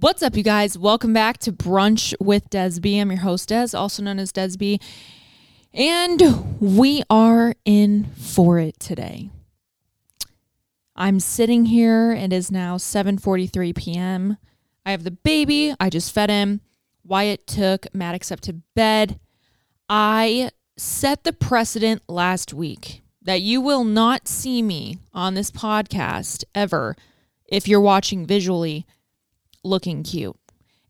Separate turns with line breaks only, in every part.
What's up, you guys? Welcome back to Brunch with Desby. I'm your host, Des, also known as Desby. And we are in for it today. I'm sitting here. It is now 7:43 p.m. I have the baby. I just fed him. Wyatt took Maddox up to bed. I set the precedent last week that you will not see me on this podcast ever if you're watching visually looking cute.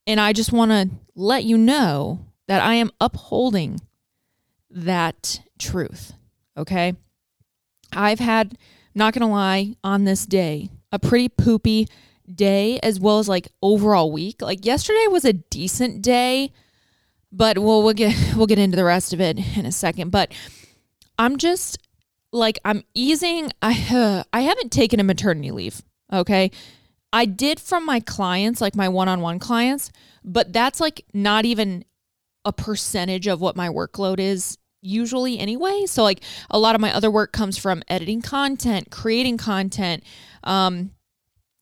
And I just want to let you know that I am upholding that truth. Okay. I've had, not going to lie, on this day, a pretty poopy day as well as like overall week. Like yesterday was a decent day, but we'll we'll get we'll get into the rest of it in a second. But I'm just like I'm easing. I uh, I haven't taken a maternity leave. Okay, I did from my clients, like my one on one clients, but that's like not even a percentage of what my workload is usually anyway. So, like, a lot of my other work comes from editing content, creating content, um,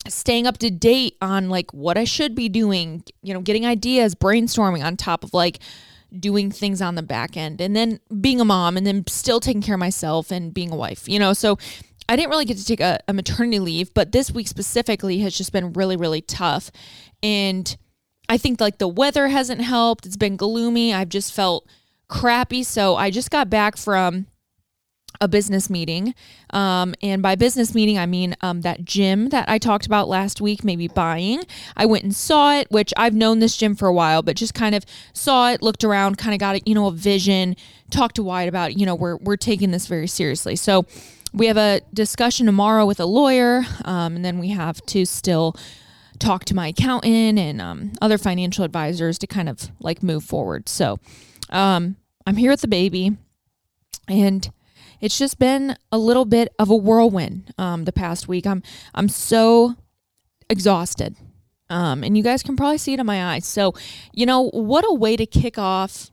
staying up to date on like what I should be doing, you know, getting ideas, brainstorming on top of like doing things on the back end and then being a mom and then still taking care of myself and being a wife, you know. So I didn't really get to take a, a, maternity leave, but this week specifically has just been really, really tough. And I think like the weather hasn't helped. It's been gloomy. I've just felt crappy. So I just got back from a business meeting. Um, and by business meeting, I mean um, that gym that I talked about last week, maybe buying. I went and saw it, which I've known this gym for a while, but just kind of saw it, looked around, kind of got it, you know, a vision, talked to Wyatt about, you know, we're, we're taking this very seriously. So we have a discussion tomorrow with a lawyer, um, and then we have to still talk to my accountant and um, other financial advisors to kind of like move forward. So um, I'm here with the baby, and it's just been a little bit of a whirlwind um, the past week. I'm I'm so exhausted, um, and you guys can probably see it in my eyes. So, you know what a way to kick off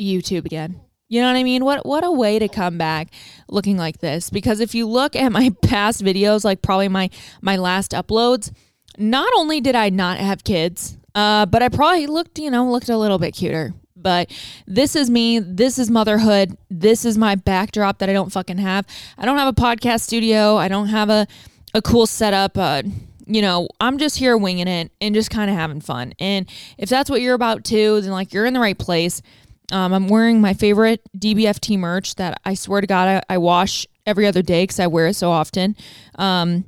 YouTube again. You know what I mean? What what a way to come back looking like this because if you look at my past videos like probably my my last uploads, not only did I not have kids, uh, but I probably looked, you know, looked a little bit cuter. But this is me. This is motherhood. This is my backdrop that I don't fucking have. I don't have a podcast studio. I don't have a, a cool setup. Uh, you know, I'm just here winging it and just kind of having fun. And if that's what you're about too, then like you're in the right place. Um, I'm wearing my favorite DBFT merch that I swear to God I, I wash every other day because I wear it so often. Um,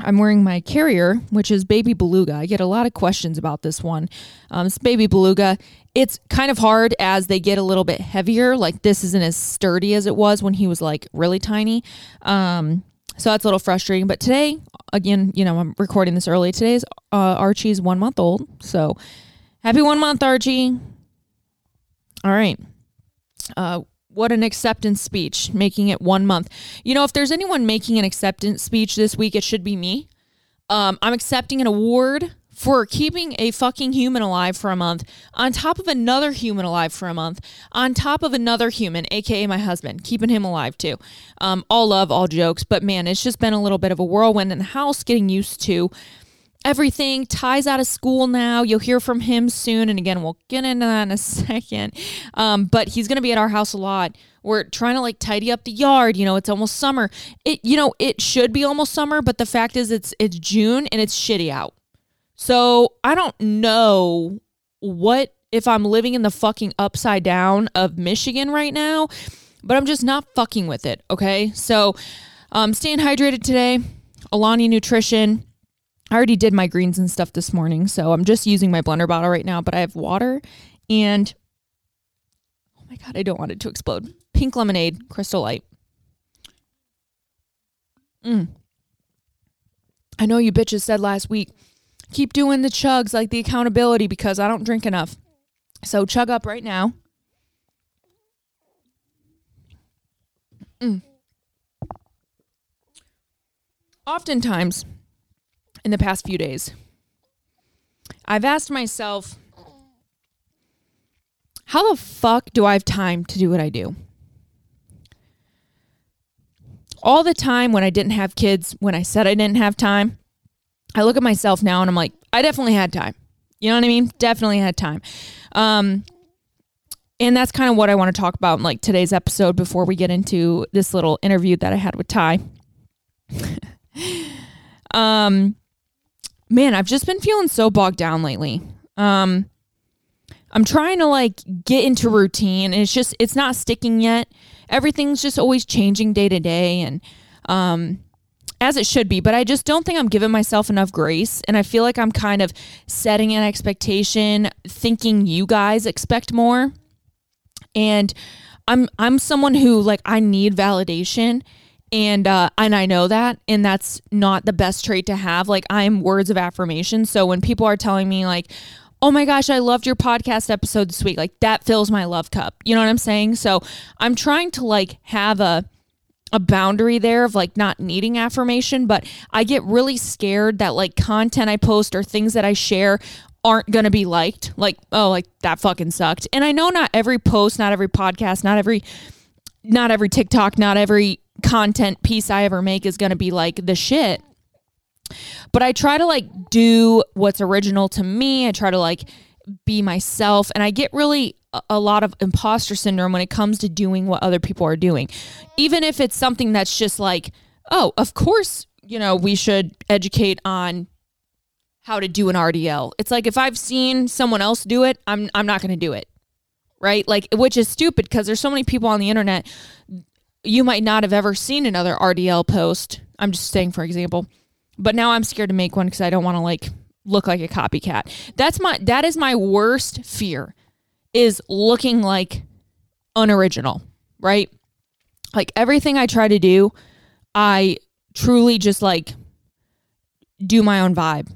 I'm wearing my carrier, which is Baby Beluga. I get a lot of questions about this one. Um, it's Baby Beluga. It's kind of hard as they get a little bit heavier. Like this isn't as sturdy as it was when he was like really tiny. Um, so that's a little frustrating. But today, again, you know, I'm recording this early. Today's uh, Archie's one month old. So happy one month, Archie. All right. Uh, what an acceptance speech, making it one month. You know, if there's anyone making an acceptance speech this week, it should be me. Um, I'm accepting an award for keeping a fucking human alive for a month, on top of another human alive for a month, on top of another human, aka my husband, keeping him alive too. Um, all love, all jokes, but man, it's just been a little bit of a whirlwind in the house getting used to everything. Ty's out of school now. You'll hear from him soon. And again, we'll get into that in a second. Um, but he's going to be at our house a lot. We're trying to like tidy up the yard. You know, it's almost summer. It, you know, it should be almost summer, but the fact is it's, it's June and it's shitty out. So I don't know what if I'm living in the fucking upside down of Michigan right now, but I'm just not fucking with it. Okay. So, um, staying hydrated today. Alani Nutrition I already did my greens and stuff this morning, so I'm just using my blender bottle right now, but I have water and oh my god, I don't want it to explode. Pink lemonade, crystal light. Mm. I know you bitches said last week, keep doing the chugs like the accountability because I don't drink enough. So chug up right now. Mm. Oftentimes, in the past few days. I've asked myself, how the fuck do I have time to do what I do? All the time when I didn't have kids, when I said I didn't have time, I look at myself now and I'm like, I definitely had time. You know what I mean? Definitely had time. Um, and that's kind of what I want to talk about in like today's episode before we get into this little interview that I had with Ty. um, man, I've just been feeling so bogged down lately. Um, I'm trying to like get into routine and it's just it's not sticking yet. Everything's just always changing day to day and um as it should be, but I just don't think I'm giving myself enough grace and I feel like I'm kind of setting an expectation thinking you guys expect more. And I'm I'm someone who like I need validation and uh, and I know that, and that's not the best trait to have. Like I'm words of affirmation. So when people are telling me like, "Oh my gosh, I loved your podcast episode this week," like that fills my love cup. You know what I'm saying? So I'm trying to like have a a boundary there of like not needing affirmation, but I get really scared that like content I post or things that I share aren't going to be liked. Like, oh, like that fucking sucked. And I know not every post, not every podcast, not every not every TikTok, not every content piece I ever make is going to be like the shit. But I try to like do what's original to me. I try to like be myself and I get really a lot of imposter syndrome when it comes to doing what other people are doing. Even if it's something that's just like, oh, of course, you know, we should educate on how to do an RDL. It's like if I've seen someone else do it, I'm I'm not going to do it. Right? Like which is stupid because there's so many people on the internet you might not have ever seen another RDL post. I'm just saying, for example. But now I'm scared to make one because I don't want to like look like a copycat. That's my that is my worst fear is looking like unoriginal, right? Like everything I try to do, I truly just like do my own vibe.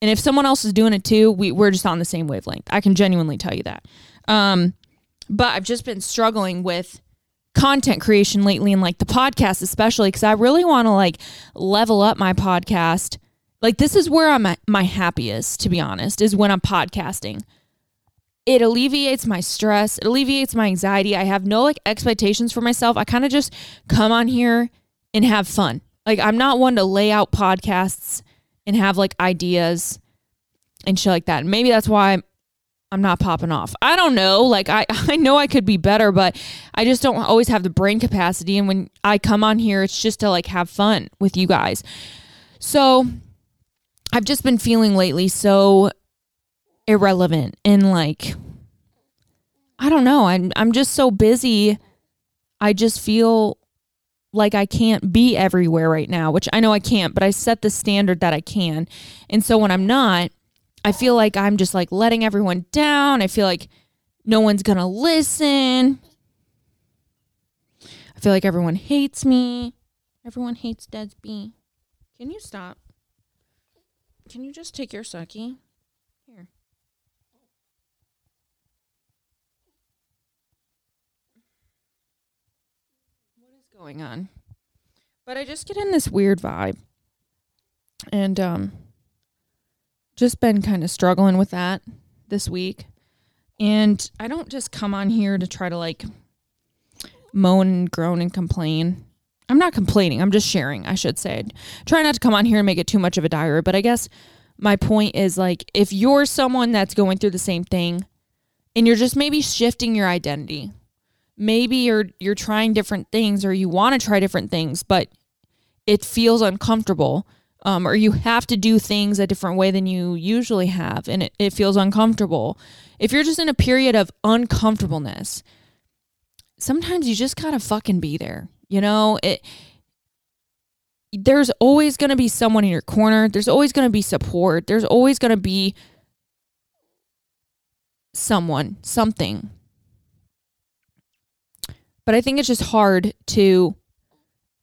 And if someone else is doing it too, we, we're just on the same wavelength. I can genuinely tell you that. Um, but I've just been struggling with content creation lately and like the podcast especially because I really want to like level up my podcast. Like this is where I'm at my happiest to be honest is when I'm podcasting. It alleviates my stress, it alleviates my anxiety. I have no like expectations for myself. I kind of just come on here and have fun. Like I'm not one to lay out podcasts and have like ideas and shit like that. maybe that's why I'm not popping off. I don't know. Like I I know I could be better, but I just don't always have the brain capacity and when I come on here it's just to like have fun with you guys. So I've just been feeling lately so irrelevant and like I don't know. I'm I'm just so busy. I just feel like I can't be everywhere right now, which I know I can't, but I set the standard that I can. And so when I'm not, I feel like I'm just like letting everyone down. I feel like no one's going to listen. I feel like everyone hates me. Everyone hates Desby. Can you stop? Can you just take your sucky? Here. What is going on? But I just get in this weird vibe. And um just been kind of struggling with that this week. And I don't just come on here to try to like moan and groan and complain. I'm not complaining. I'm just sharing, I should say. Try not to come on here and make it too much of a diary, but I guess my point is like if you're someone that's going through the same thing and you're just maybe shifting your identity. Maybe you're you're trying different things or you want to try different things, but it feels uncomfortable um, or you have to do things a different way than you usually have and it, it feels uncomfortable. If you're just in a period of uncomfortableness sometimes you just gotta fucking be there you know? It there's always going to be someone in your corner. There's always going to be support. There's always going to be someone something. But i think it's just hard to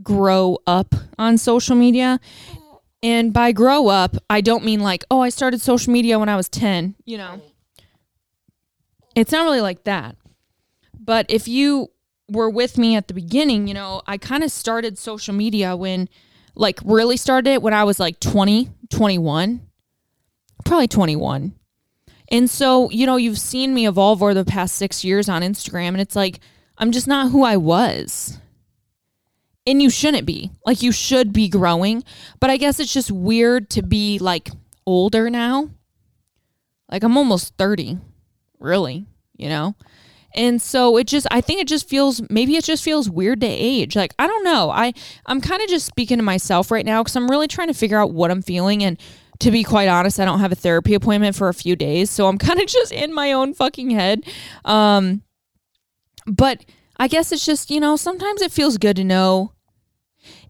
grow up on social media and by grow up, I don't mean like, oh, I started social media when I was 10, you know. It's not really like that. But if you were with me at the beginning, you know, I kind of started social media when like really started it when I was like 20, 21, probably 21. And so, you know, you've seen me evolve over the past 6 years on Instagram and it's like I'm just not who I was. And you shouldn't be. Like you should be growing, but I guess it's just weird to be like older now. Like I'm almost 30, really, you know? And so it just I think it just feels maybe it just feels weird to age. Like I don't know. I I'm kind of just speaking to myself right now cuz I'm really trying to figure out what I'm feeling and to be quite honest, I don't have a therapy appointment for a few days, so I'm kind of just in my own fucking head. Um but I guess it's just, you know, sometimes it feels good to know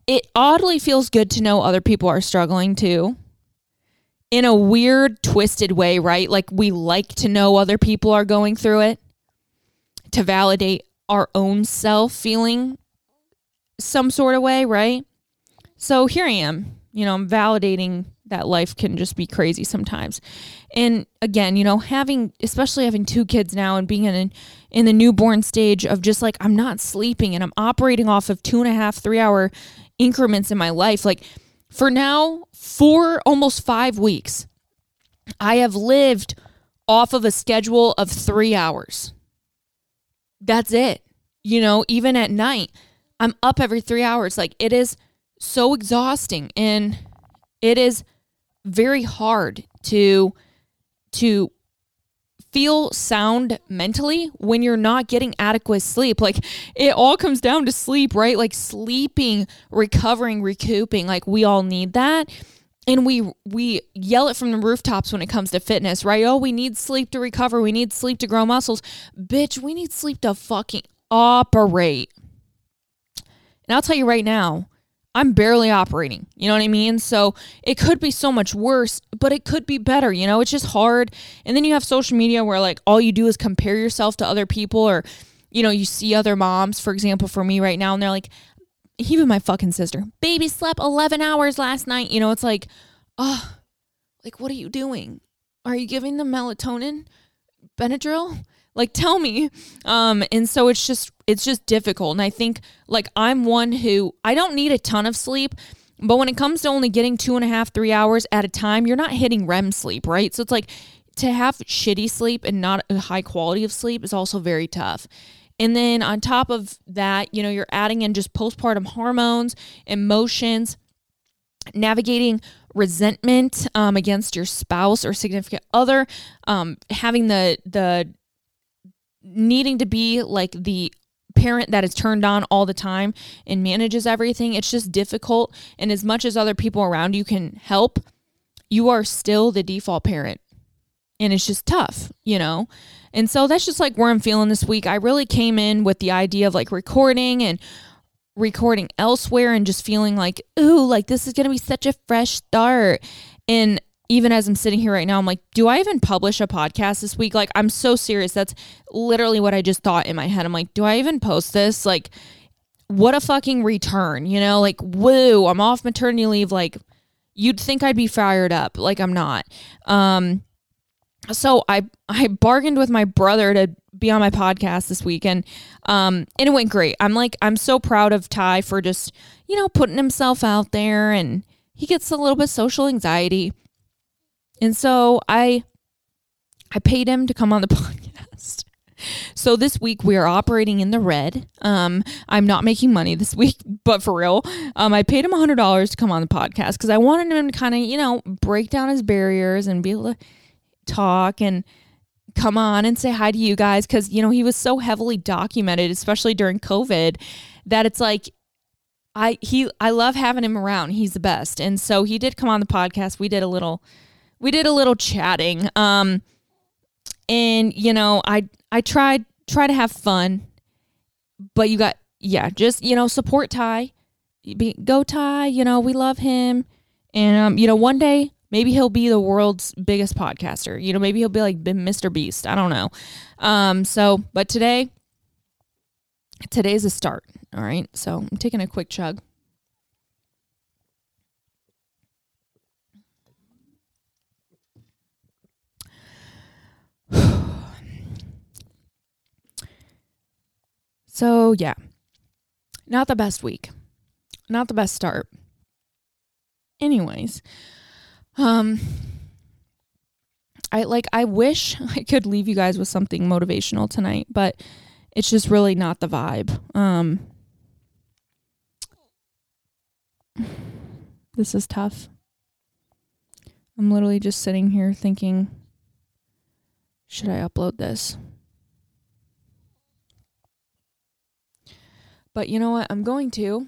it oddly feels good to know other people are struggling too. In a weird, twisted way, right? Like we like to know other people are going through it to validate our own self feeling some sort of way, right? So here I am, you know, I'm validating that life can just be crazy sometimes. And again, you know, having especially having two kids now and being in in the newborn stage of just like I'm not sleeping and I'm operating off of two and a half, three hour increments in my life. Like for now, for almost five weeks, I have lived off of a schedule of three hours. That's it. You know, even at night, I'm up every three hours. Like it is so exhausting and it is very hard to to feel sound mentally when you're not getting adequate sleep. Like it all comes down to sleep, right? Like sleeping, recovering, recouping. Like we all need that. And we we yell it from the rooftops when it comes to fitness, right? Oh, we need sleep to recover. We need sleep to grow muscles. Bitch, we need sleep to fucking operate. And I'll tell you right now, I'm barely operating. You know what I mean? So it could be so much worse, but it could be better. You know, it's just hard. And then you have social media where like all you do is compare yourself to other people or, you know, you see other moms, for example, for me right now, and they're like, even my fucking sister, baby slept 11 hours last night. You know, it's like, oh, like, what are you doing? Are you giving them melatonin? Benadryl? Like tell me. Um and so it's just it's just difficult. And i think like i'm one who i don't need a ton of sleep but when it comes to only getting two and a half three hours at a time you're not hitting rem sleep right? So it's like to have shitty sleep and not a high quality of sleep is also very tough. And then on top of that you know you're adding in just postpartum hormones emotions navigating resentment um, against your spouse or significant other um, having the the needing to be like the parent that is turned on all the time and manages everything. It's just difficult. And as much as other people around you can help, you are still the default parent. And it's just tough, you know? And so that's just like where I'm feeling this week. I really came in with the idea of like recording and recording elsewhere and just feeling like, ooh, like this is going to be such a fresh start. And even as I'm sitting here right now, I'm like, do I even publish a podcast this week? Like, I'm so serious. That's literally what I just thought in my head. I'm like, do I even post this? Like, what a fucking return, you know? Like, woo, I'm off maternity leave. Like, you'd think I'd be fired up. Like, I'm not. Um, so I I bargained with my brother to be on my podcast this weekend. Um, and it went great. I'm like, I'm so proud of Ty for just, you know, putting himself out there and he gets a little bit social anxiety and so I I paid him to come on the podcast. So this week we are operating in the red. Um, I'm not making money this week, but for real, um, I paid him hundred dollars to come on the podcast because I wanted him to kind of, you know, break down his barriers and be able to talk and come on and say hi to you guys because you know he was so heavily documented, especially during COVID, that it's like I he I love having him around. He's the best, and so he did come on the podcast. We did a little we did a little chatting. Um, and you know, I I tried try to have fun, but you got yeah, just you know, support Ty. Be, go Ty, you know, we love him. And um, you know, one day maybe he'll be the world's biggest podcaster. You know, maybe he'll be like Mr. Beast. I don't know. Um, so but today today's a start. All right. So I'm taking a quick chug. So, yeah, not the best week, not the best start. Anyways, um, I like, I wish I could leave you guys with something motivational tonight, but it's just really not the vibe. Um, This is tough. I'm literally just sitting here thinking, should I upload this? But you know what? I'm going to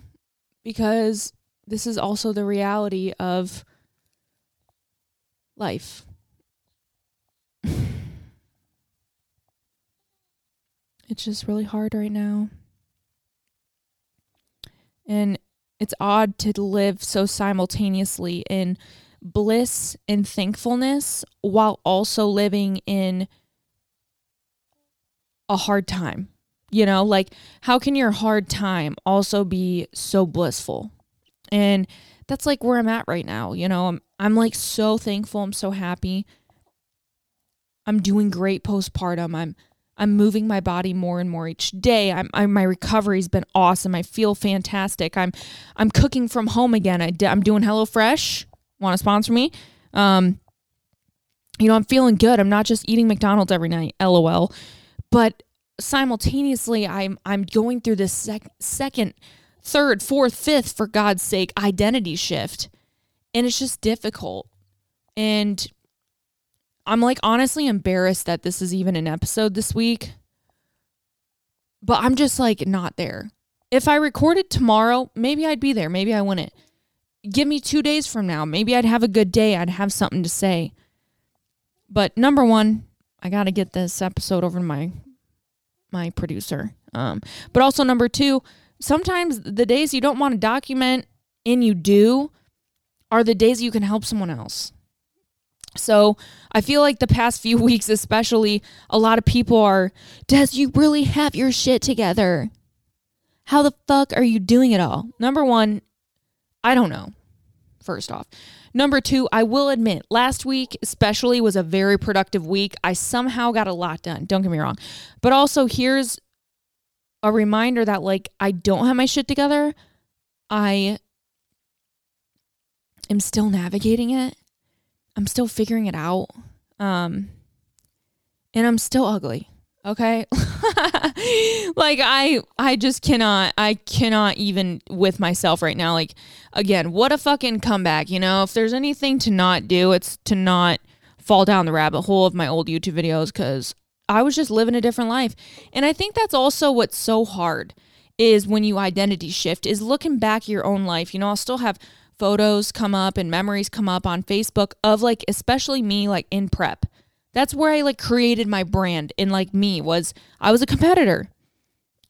because this is also the reality of life. it's just really hard right now. And it's odd to live so simultaneously in bliss and thankfulness while also living in a hard time. You know, like how can your hard time also be so blissful? And that's like where I'm at right now. You know, I'm I'm like so thankful. I'm so happy. I'm doing great postpartum. I'm I'm moving my body more and more each day. I'm, I'm my recovery's been awesome. I feel fantastic. I'm I'm cooking from home again. I am doing HelloFresh. Want to sponsor me? Um, you know, I'm feeling good. I'm not just eating McDonald's every night. LOL. But simultaneously, I'm I'm going through this sec- second, third, fourth, fifth, for God's sake, identity shift, and it's just difficult. And I'm like honestly embarrassed that this is even an episode this week. But I'm just like not there. If I recorded tomorrow, maybe I'd be there. Maybe I wouldn't. Give me two days from now. Maybe I'd have a good day. I'd have something to say. But number one, I got to get this episode over to my my producer. Um, but also number two, sometimes the days you don't want to document and you do are the days you can help someone else. So I feel like the past few weeks, especially, a lot of people are, Des you really have your shit together? How the fuck are you doing it all? Number one, I don't know, first off. Number two, I will admit, last week especially was a very productive week. I somehow got a lot done. Don't get me wrong. But also, here's a reminder that, like, I don't have my shit together. I am still navigating it. I'm still figuring it out. Um, and I'm still ugly. Okay. like I I just cannot I cannot even with myself right now. Like again, what a fucking comeback, you know? If there's anything to not do, it's to not fall down the rabbit hole of my old YouTube videos cuz I was just living a different life. And I think that's also what's so hard is when you identity shift is looking back your own life. You know, I'll still have photos come up and memories come up on Facebook of like especially me like in prep. That's where I like created my brand in like me was I was a competitor.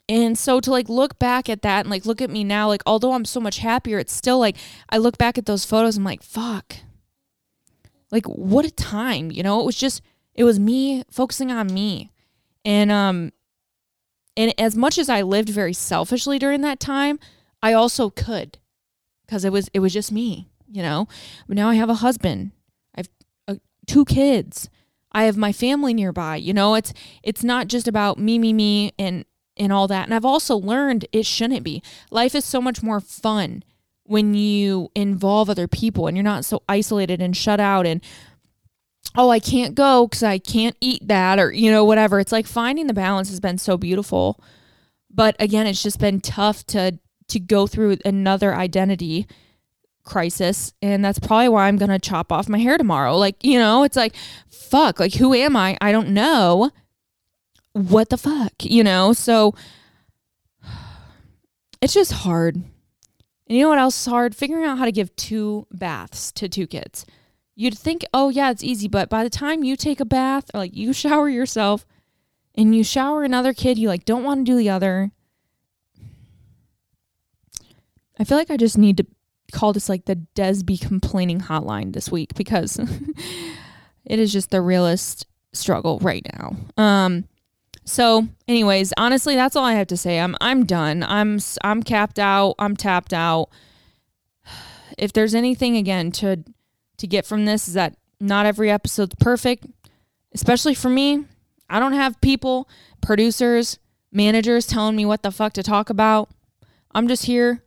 And so to like look back at that and like look at me now like although I'm so much happier it's still like I look back at those photos I'm like fuck. Like what a time, you know? It was just it was me focusing on me. And um and as much as I lived very selfishly during that time, I also could because it was it was just me, you know. But now I have a husband. I have uh, two kids. I have my family nearby. You know, it's it's not just about me, me, me, and and all that. And I've also learned it shouldn't be. Life is so much more fun when you involve other people and you're not so isolated and shut out and oh i can't go because i can't eat that or you know whatever it's like finding the balance has been so beautiful but again it's just been tough to to go through another identity crisis and that's probably why I'm going to chop off my hair tomorrow. Like, you know, it's like fuck, like who am I? I don't know. What the fuck, you know? So it's just hard. And you know what else is hard? Figuring out how to give two baths to two kids. You'd think, "Oh yeah, it's easy," but by the time you take a bath or like you shower yourself and you shower another kid, you like don't want to do the other I feel like I just need to call us like the Desby complaining hotline this week because it is just the realest struggle right now. Um so anyways, honestly that's all I have to say. I'm I'm done. I'm I'm capped out. I'm tapped out. If there's anything again to to get from this is that not every episode's perfect, especially for me. I don't have people, producers, managers telling me what the fuck to talk about. I'm just here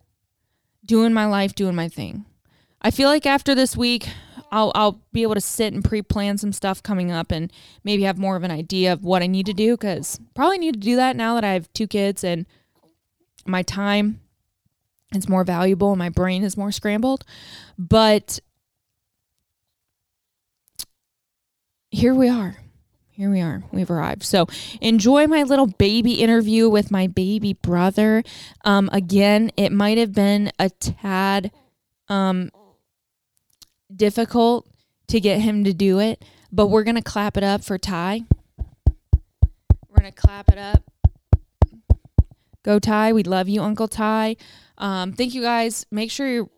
doing my life, doing my thing. I feel like after this week, I'll I'll be able to sit and pre-plan some stuff coming up and maybe have more of an idea of what I need to do cuz probably need to do that now that I have two kids and my time is more valuable and my brain is more scrambled. But here we are. Here we are. We've arrived. So enjoy my little baby interview with my baby brother. Um, again, it might have been a tad um, difficult to get him to do it, but we're going to clap it up for Ty. We're going to clap it up. Go Ty. We love you, Uncle Ty. Um, thank you guys. Make sure you're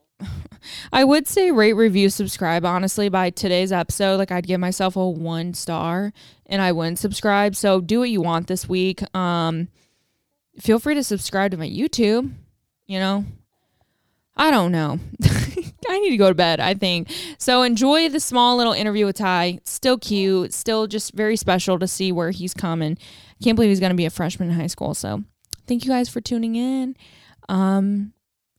I would say rate, review, subscribe. Honestly, by today's episode, like I'd give myself a one star and I wouldn't subscribe. So do what you want this week. Um, feel free to subscribe to my YouTube. You know, I don't know. I need to go to bed, I think. So enjoy the small little interview with Ty. Still cute, still just very special to see where he's coming. Can't believe he's going to be a freshman in high school. So thank you guys for tuning in. Um,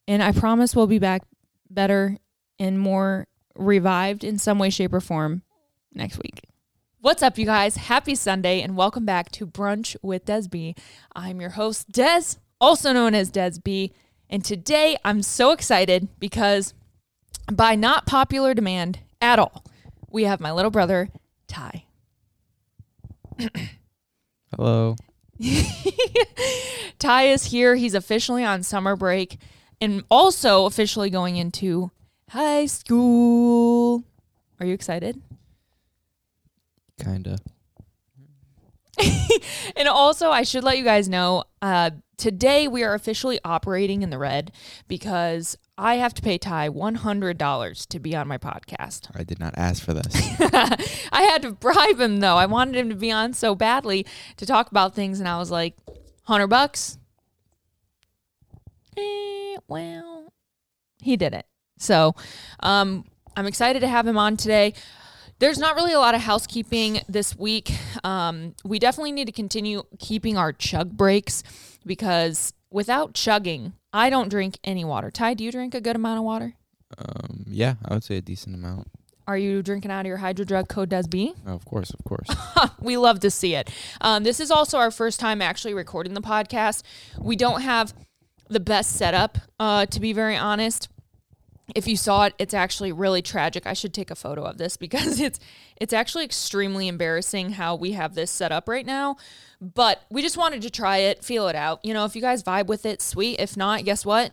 and I promise we'll be back better and more revived in some way, shape, or form next week. What's up, you guys? Happy Sunday and welcome back to Brunch with Des I'm your host, Des, also known as Desby. And today I'm so excited because by not popular demand at all, we have my little brother, Ty.
Hello.
Ty is here. He's officially on summer break and also officially going into high school. Are you excited?
Kinda.
and also, I should let you guys know uh, today we are officially operating in the red because I have to pay Ty $100 to be on my podcast.
I did not ask for this.
I had to bribe him though. I wanted him to be on so badly to talk about things, and I was like, 100 bucks? Eh, well, he did it. So um, I'm excited to have him on today. There's not really a lot of housekeeping this week. Um, we definitely need to continue keeping our chug breaks because without chugging, I don't drink any water. Ty, do you drink a good amount of water?
Um, yeah, I would say a decent amount.
Are you drinking out of your hydro drug code does B?
Oh, of course, of course.
we love to see it. Um, this is also our first time actually recording the podcast. We don't have the best setup, uh, to be very honest. If you saw it, it's actually really tragic. I should take a photo of this because it's it's actually extremely embarrassing how we have this set up right now. But we just wanted to try it, feel it out. You know, if you guys vibe with it, sweet. If not, guess what?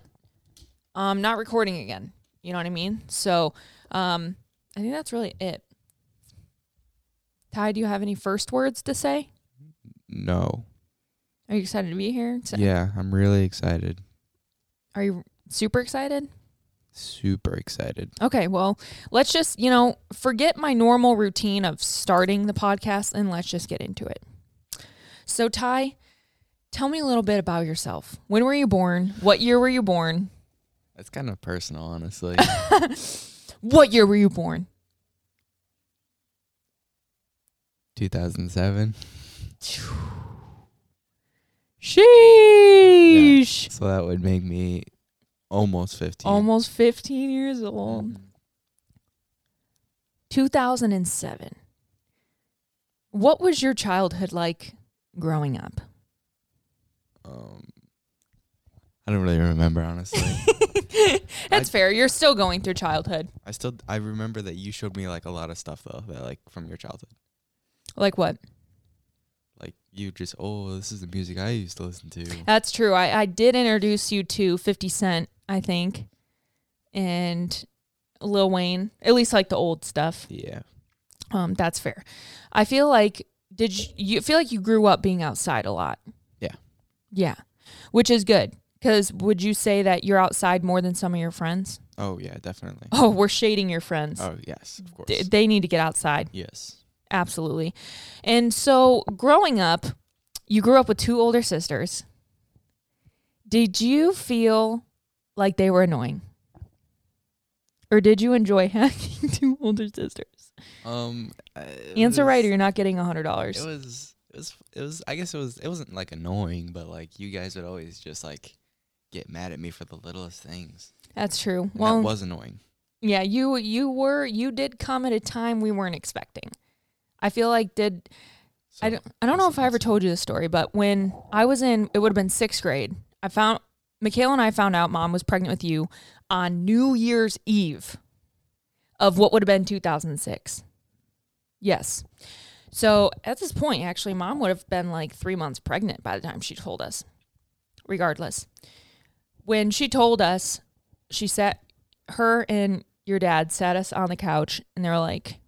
I'm not recording again. You know what I mean? So um, I think that's really it. Ty, do you have any first words to say?
No.
Are you excited to be here?
Yeah, I'm really excited.
Are you super excited?
Super excited.
Okay, well, let's just, you know, forget my normal routine of starting the podcast and let's just get into it. So, Ty, tell me a little bit about yourself. When were you born? What year were you born?
That's kind of personal, honestly.
what year were you born?
2007.
Sheesh.
So that would make me almost 15.
Almost 15 years old. Mm-hmm. 2007. What was your childhood like growing up?
Um, I don't really remember honestly.
That's I, fair. You're still going through childhood.
I still I remember that you showed me like a lot of stuff though that like from your childhood.
Like what?
You just oh this is the music I used to listen to.
That's true. I I did introduce you to 50 Cent, I think, and Lil Wayne, at least like the old stuff.
Yeah.
Um that's fair. I feel like did you, you feel like you grew up being outside a lot?
Yeah.
Yeah. Which is good cuz would you say that you're outside more than some of your friends?
Oh yeah, definitely.
Oh, we're shading your friends.
Oh yes, of course.
D- they need to get outside.
Yes.
Absolutely. And so growing up, you grew up with two older sisters. Did you feel like they were annoying? Or did you enjoy having two older sisters?
Um
Answer was, right or you're not getting a hundred dollars.
It was it was it was I guess it was it wasn't like annoying, but like you guys would always just like get mad at me for the littlest things.
That's true.
And
well
that was annoying.
Yeah, you you were you did come at a time we weren't expecting. I feel like did so, I don't I don't know if I ever told you this story, but when I was in it would have been sixth grade, I found Michaela and I found out mom was pregnant with you on New Year's Eve of what would have been 2006. Yes. So at this point, actually, mom would have been like three months pregnant by the time she told us. Regardless, when she told us, she sat, her and your dad sat us on the couch and they were like,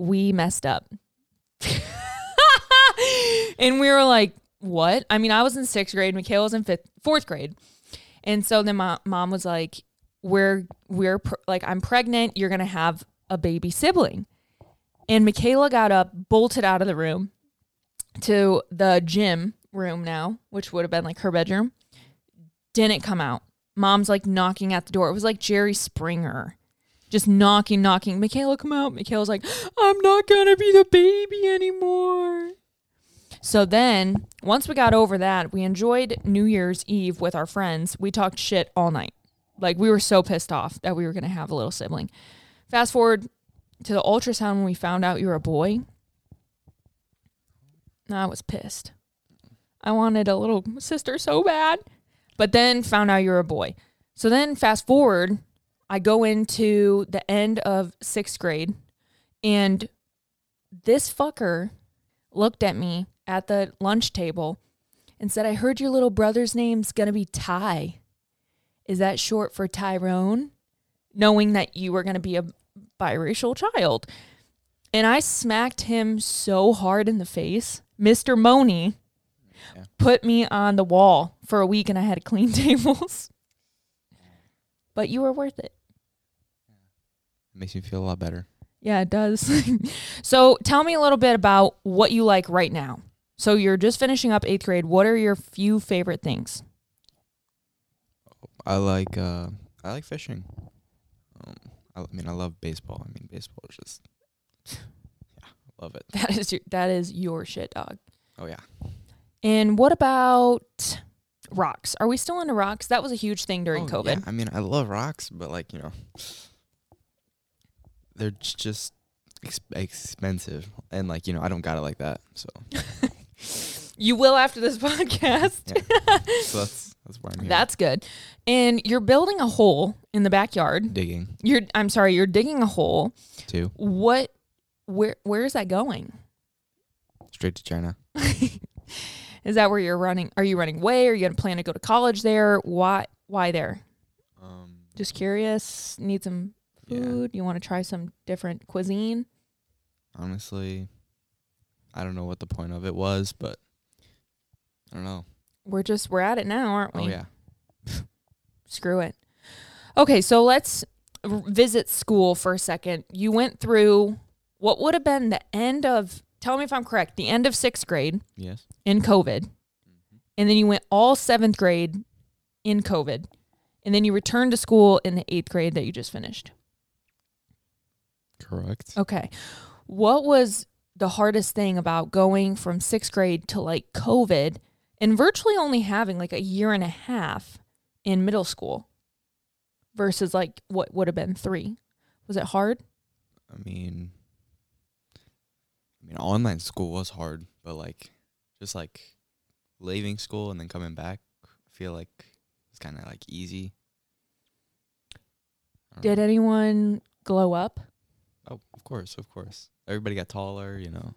we messed up. and we were like, what? I mean, I was in sixth grade, Michaela was in fifth, fourth grade. And so then my mom was like, we're, we're pr- like, I'm pregnant. You're going to have a baby sibling. And Michaela got up, bolted out of the room to the gym room now, which would have been like her bedroom. Didn't come out. Mom's like knocking at the door. It was like Jerry Springer. Just knocking, knocking. Michaela, come out. Michaela's like, I'm not gonna be the baby anymore. So then, once we got over that, we enjoyed New Year's Eve with our friends. We talked shit all night. Like, we were so pissed off that we were to have a little sibling. Fast forward to the ultrasound when we found out you were a boy. I was pissed. I wanted a little sister so bad, but then found out you were a boy. So then, fast forward, I go into the end of sixth grade, and this fucker looked at me at the lunch table and said, I heard your little brother's name's going to be Ty. Is that short for Tyrone? Knowing that you were going to be a biracial child. And I smacked him so hard in the face. Mr. Money
Yeah.
put me on the wall for a week and I had to clean tables. But you were worth it.
Makes me feel a lot better.
Yeah, it does. so tell me a little bit about what you like right now. So you're just finishing up eighth grade. What are your few favorite things?
I like uh I like fishing. Um I, I mean I love baseball. I mean baseball is just yeah, I love it.
That is your, that is your shit, dog.
Oh yeah.
And what about rocks? Are we still into rocks? That was a huge thing during
Oh,
COVID.
yeah, I mean I love rocks, but like, you know, they're just ex- expensive and like, you know, I don't got it like that. So,
You will after this podcast.
so that's that's why I'm here.
That's good. And you're building a hole in the backyard.
digging
You're I'm sorry, you're digging a hole.
too.
What where where is that going?
Straight to China.
Is that where you're running? Are you running away? Are you going to plan to go to college there? Why why there?
Um
Just curious. Need some
Yeah.
food. You want to try some different cuisine?
honestly, I don't know what the point of it was, but I don't know.
We're just we're at it now, aren't we?
Oh yeah.
Screw it. Okay, so let's r- visit school for a second. You went through what would have been the end of tell me if I'm correct, the end of 6th grade
Yes.
in COVID. Mm-hmm. And then you went all 7th grade in COVID. And then you returned to school in the 8th grade that you just finished.
Correct.
Okay. What was the hardest thing about going from sixth grade to like COVID and virtually only having like a year and a half in middle school versus like what would have been three? Was it hard?
I mean, I mean, online school was hard, but like, just like leaving school and then coming back, I feel like it's kind of like easy.
Did
know.
anyone glow up?
Oh, of course, of course. Everybody got taller, you know.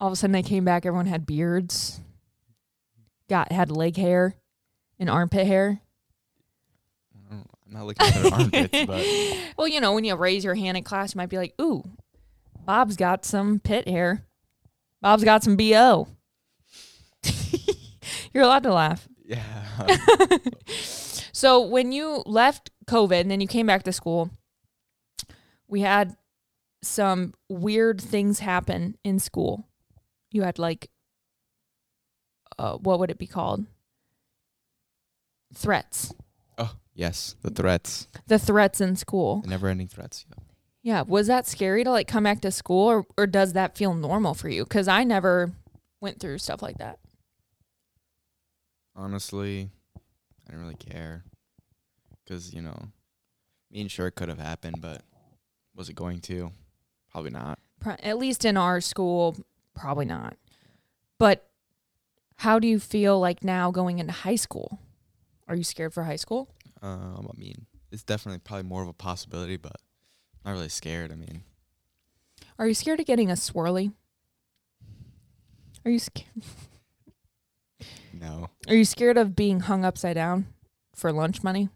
All of a sudden they came back, everyone had beards, got had leg hair and armpit hair.
Don't, I'm not looking at their armpits, but
Well, you know, when you raise your hand in class, you might be like, ooh, Bob's got some pit hair. Bob's got some BO. You're allowed to laugh.
yeah.
So when you left COVID and then you came back to school, we had some weird things happen in school. You had like, uh, what would it be called? Threats.
oh, yes, the threats,
The threats in school.
the never-ending threats. Yeah.
Yeah. Was that scary to like come back to school or, or does that feel normal for you? Because I never went through stuff like that.
Honestly, I didn't really care, cause you know, me and sure it could have happened, but was it going to? Probably not.
Pro- At least in our school, probably not. But how do you feel like now going into high school? Are you scared for high school?
Um, I mean, it's definitely probably more of a possibility, but not really scared. I mean,
Are you scared of getting a swirly? Are you scared?
no,
Are you scared of being hung upside down for lunch money?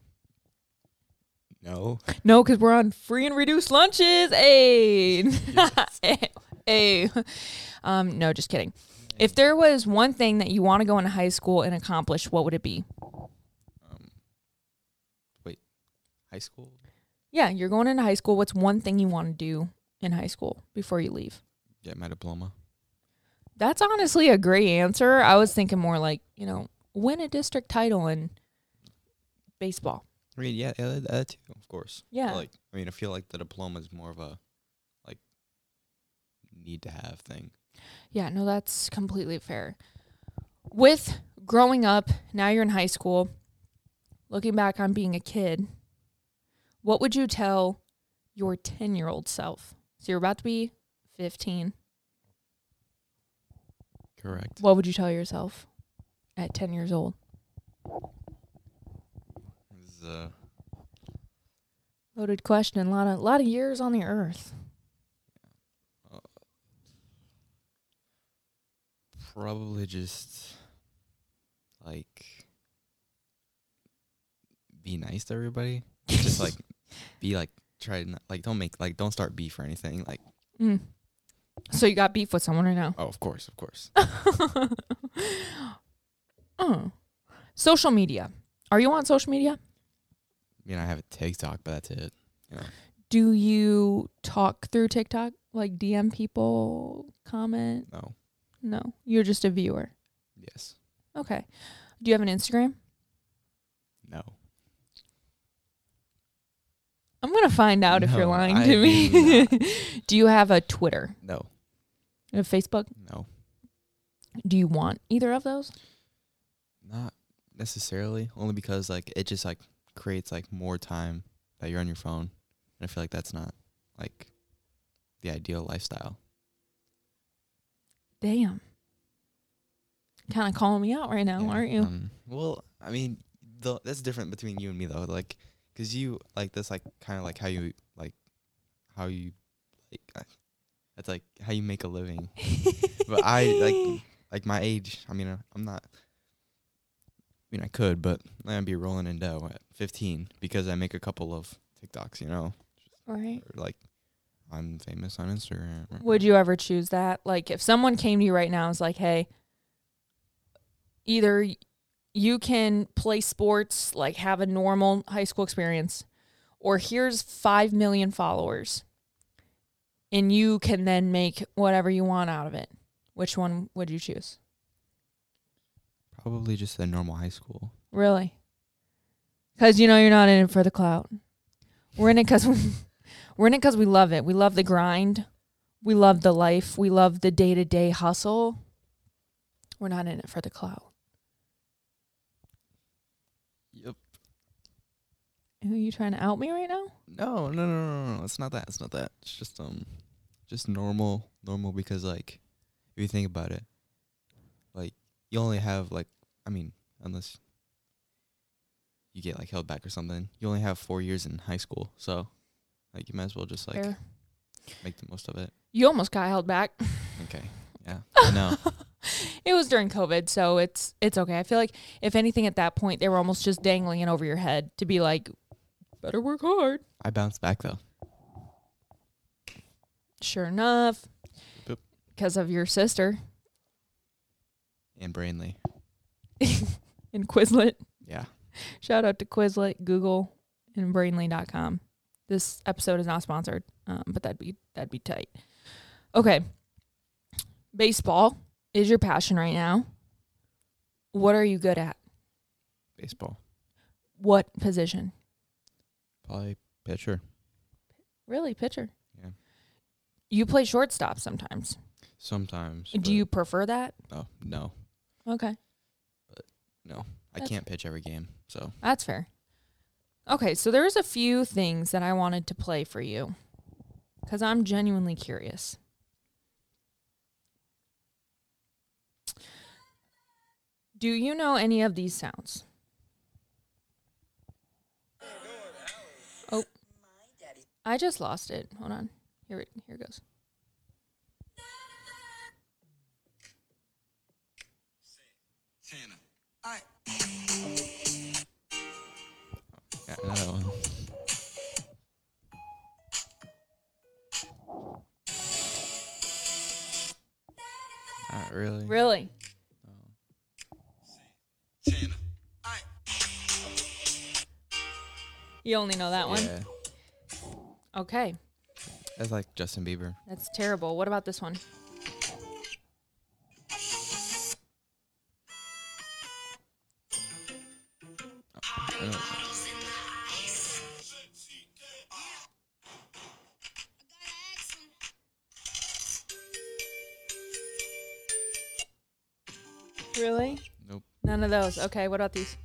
No.
No, because we're on free and reduced lunches. Hey, hey. Um, no, just kidding. If there was one thing that you want to go into high school and accomplish, what would it be?
Um, wait, high school?
Yeah, you're going into high school. What's one thing you want to do in high school before you leave?
Get my diploma.
That's honestly a great answer. I was thinking more like, you know, win a district title in baseball.
I mean, yeah, yeah, that, that too, of course. But,
Yeah.
like, I mean, I feel like the diploma is more of a like need to have thing.
Yeah, no, that's completely fair. With growing up, now you're in high school, looking back on being a kid, what would you tell your 10 year old self? So you're about to be 15.
Correct.
What would you tell yourself at 10 years old? Loaded question. A lot of, lot of years on the earth.
probably just like be nice to everybody. just like be like try to not, like don't make like don't start beef or anything. Like
Mm. So you got beef with someone right now?
oh, of course, of course.
oh. Social media. Are you on social media?
I mean, I have a TikTok, but that's it.
Do you talk through TikTok? Like DM people, comment?
No.
No. You're just a viewer.
Yes.
Okay. Do you have an Instagram?
No.
I'm going to find out if you're lying
I
to me. do you have a Twitter?
No.
A Facebook?
No.
Do you want either of those?
Not necessarily. Only because like it just like creates like more time that you're on your phone, and I feel like that's not like the ideal lifestyle.
Damn. Kind of calling me out right now,
Yeah,
aren't you?
Um, well, I mean, the, that's different between you and me though. Like, cause you like that's like kind of like how you like how you like uh, that's like how you make a living. but I like like my age. I mean, I'm not. I mean, I could, but gonna be rolling in dough at 15 because I make a couple of TikToks. You know,
right.
or like I'm famous on Instagram.
Would you ever choose that? Like, if someone came to you right now and was like, hey, either you can play sports, like have a normal high school experience, or here's 5 million followers, and you can then make whatever you want out of it. Which one would you choose?
Probably just a normal high school.
Really? Because you know you're not in it for the clout. We're in it because we, we're in it because we love it. We love the grind. We love the life. We love the day to day hustle. We're not in it for the clout.
Yep.
Who are you trying to out me right now?
No, no, no, no, no, no. It's not that. It's not that. It's just um, just normal, normal because like, if you think about it, like you only have like, I mean, unless you get like held back or something, you only have four years in high school, so like you might as well just like
Fair.
make the most of it.
You almost got held back.
Okay. Yeah. I know.
It was during COVID, so it's it's okay. I feel like if anything at that point, they were almost just dangling it over your head to be like, better work hard.
I bounced back though.
Sure enough, because of your sister
And Brainly.
in Quizlet.
Yeah.
Shout out to Quizlet, Google, and Brainly.com. This episode is not sponsored, um, but that'd be that'd be tight. Okay, baseball is your passion right now. What are you good at?
Baseball.
What position?
Probably pitcher.
Really, pitcher.
Yeah.
You play shortstop sometimes.
Sometimes.
Do you prefer that?
Oh no,
Okay.
But no, I can't pitch every game. So
That's fair. Okay, so there's a few things that I wanted to play for you because I'm genuinely curious. Do you know any of these sounds? Oh, I just lost it. Hold on. Here, here it goes. You only know that one?
Yeah,
Okay.
that's like Justin Bieber.
That's terrible. What about this one?
I don't know.
Really?
Nope.
None of those. Okay, what about these?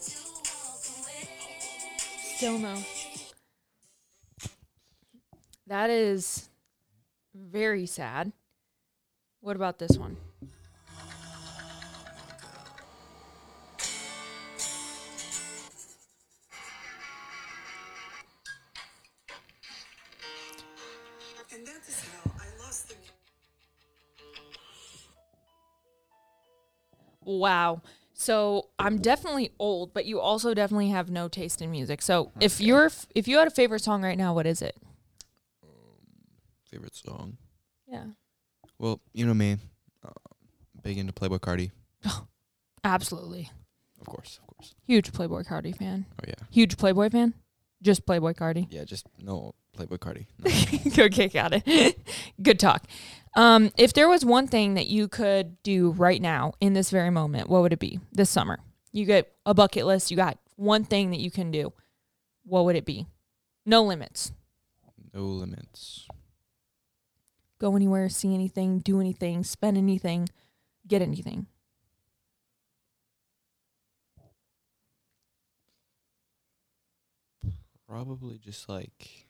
To walk away.
Still no. That is very sad. What about this one? Wow. So I'm definitely old, but you also definitely have no taste in music. So if you're if you had a favorite song right now, what is it?
Favorite song?
Yeah.
Well, you know me. Uh, big into Playboi Carti.
Absolutely.
Of course, of course.
Huge Playboi Carti fan.
Oh yeah.
Huge Playboy fan? Just Playboi Carti.
Yeah, just no Playboi Carti. No.
okay, got it. Good talk. Um, if there was one thing that you could do right now in this very moment, what would it be this summer? You get a bucket list, you got one thing that you can do. What would it be? No limits.
no limits.
Go anywhere, see anything, do anything, spend anything, get anything.
Probably just like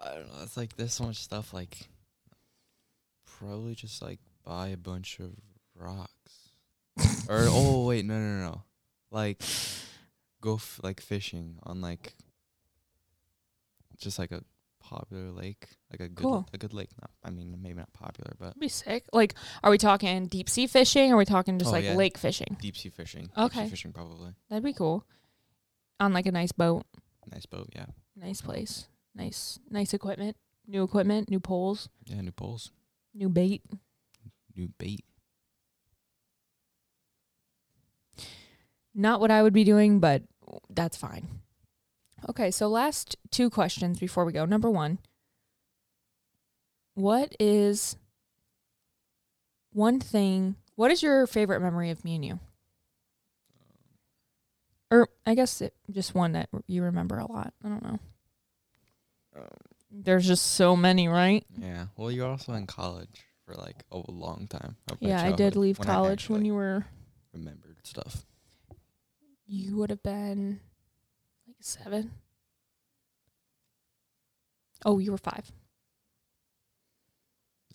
I don't know. It's like there's so much stuff. Like probably just like buy a bunch of rocks. or oh wait no no no like go f- like fishing on like just like a popular lake like a good
Cool.
a good lake not I mean maybe not popular but
That'd be sick. Like, are we talking deep sea fishing? Or are we talking just
Oh,
like
yeah.
lake fishing?
deep sea fishing deep
Okay.
sea fishing probably
That'd be cool. On like a nice boat,
nice boat yeah
nice place, nice, nice equipment, new equipment, new poles,
yeah new poles
new bait.
new bait
Not what I would be doing, but that's fine. Okay, so last two questions before we go. Number one What is one thing, what is your favorite memory of me and you? Or I guess it, just one that you remember a lot. I don't know.
Um,
There's just so many, right?
Yeah. Well, you're also in college for like a long time. my
Yeah, I did leave
when
college when you were,
remembered stuff.
you would have been like seven. Oh, you were five.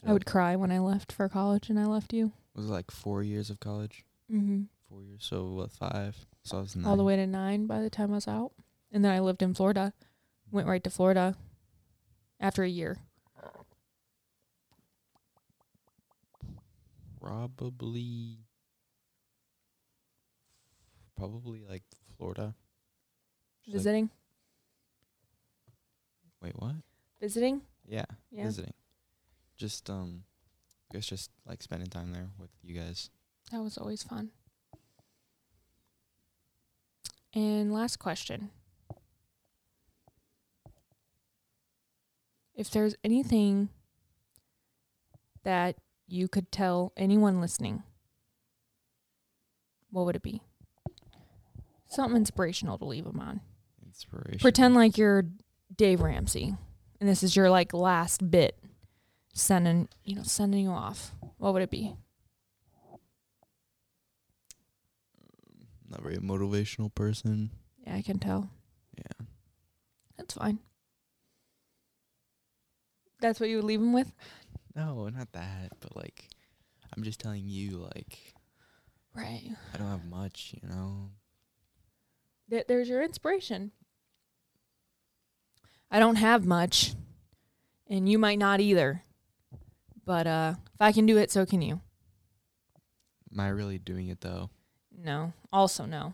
I would cry when I left for college and I left you.
Was it like four years of college?
Mm-hmm.
Four years. So what? Five. So I was nine.
All the way to nine by the time I was out. And then I lived in Florida. Went right to Florida after a year.
Probably. Probably like Florida. Just like-
Visiting.
wait, what?
Visiting?
Yeah,
Yeah.
visiting. Just um, I guess just like spending time there with you guys.
That was always fun. And last question. If there's anything that you could tell anyone listening, what would it be? Something inspirational to leave them on.
Inspiration.
Pretend like you're Dave Ramsey, and this is your like last bit, sending you know sending you off. What would it be?
Not very motivational person.
Yeah, I can tell.
Yeah.
That's fine. That's what you would leave him with,
No, not that. But like, I'm just telling you, like,
right?
I don't have much, you know.
Th- there's your inspiration. I don't have much, and you might not either. But uh, if I can do it, so can you.
Am I really doing it though?
No. Also, no.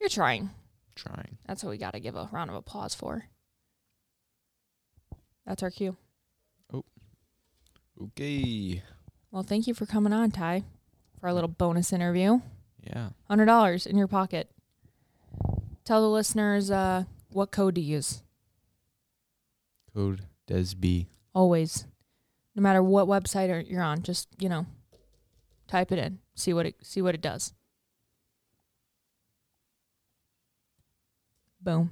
You're trying.
Trying.
That's what we got to give a round of applause for. That's our cue. Oh.
Okay.
Well, thank you for coming on, Ty, for our little bonus interview.
Yeah.
Hundred dollars in your pocket. Tell the listeners uh, what code to use.
Code DESB.
Always, no matter what website you're on, just you know, type it in, see what it see what it does. Boom.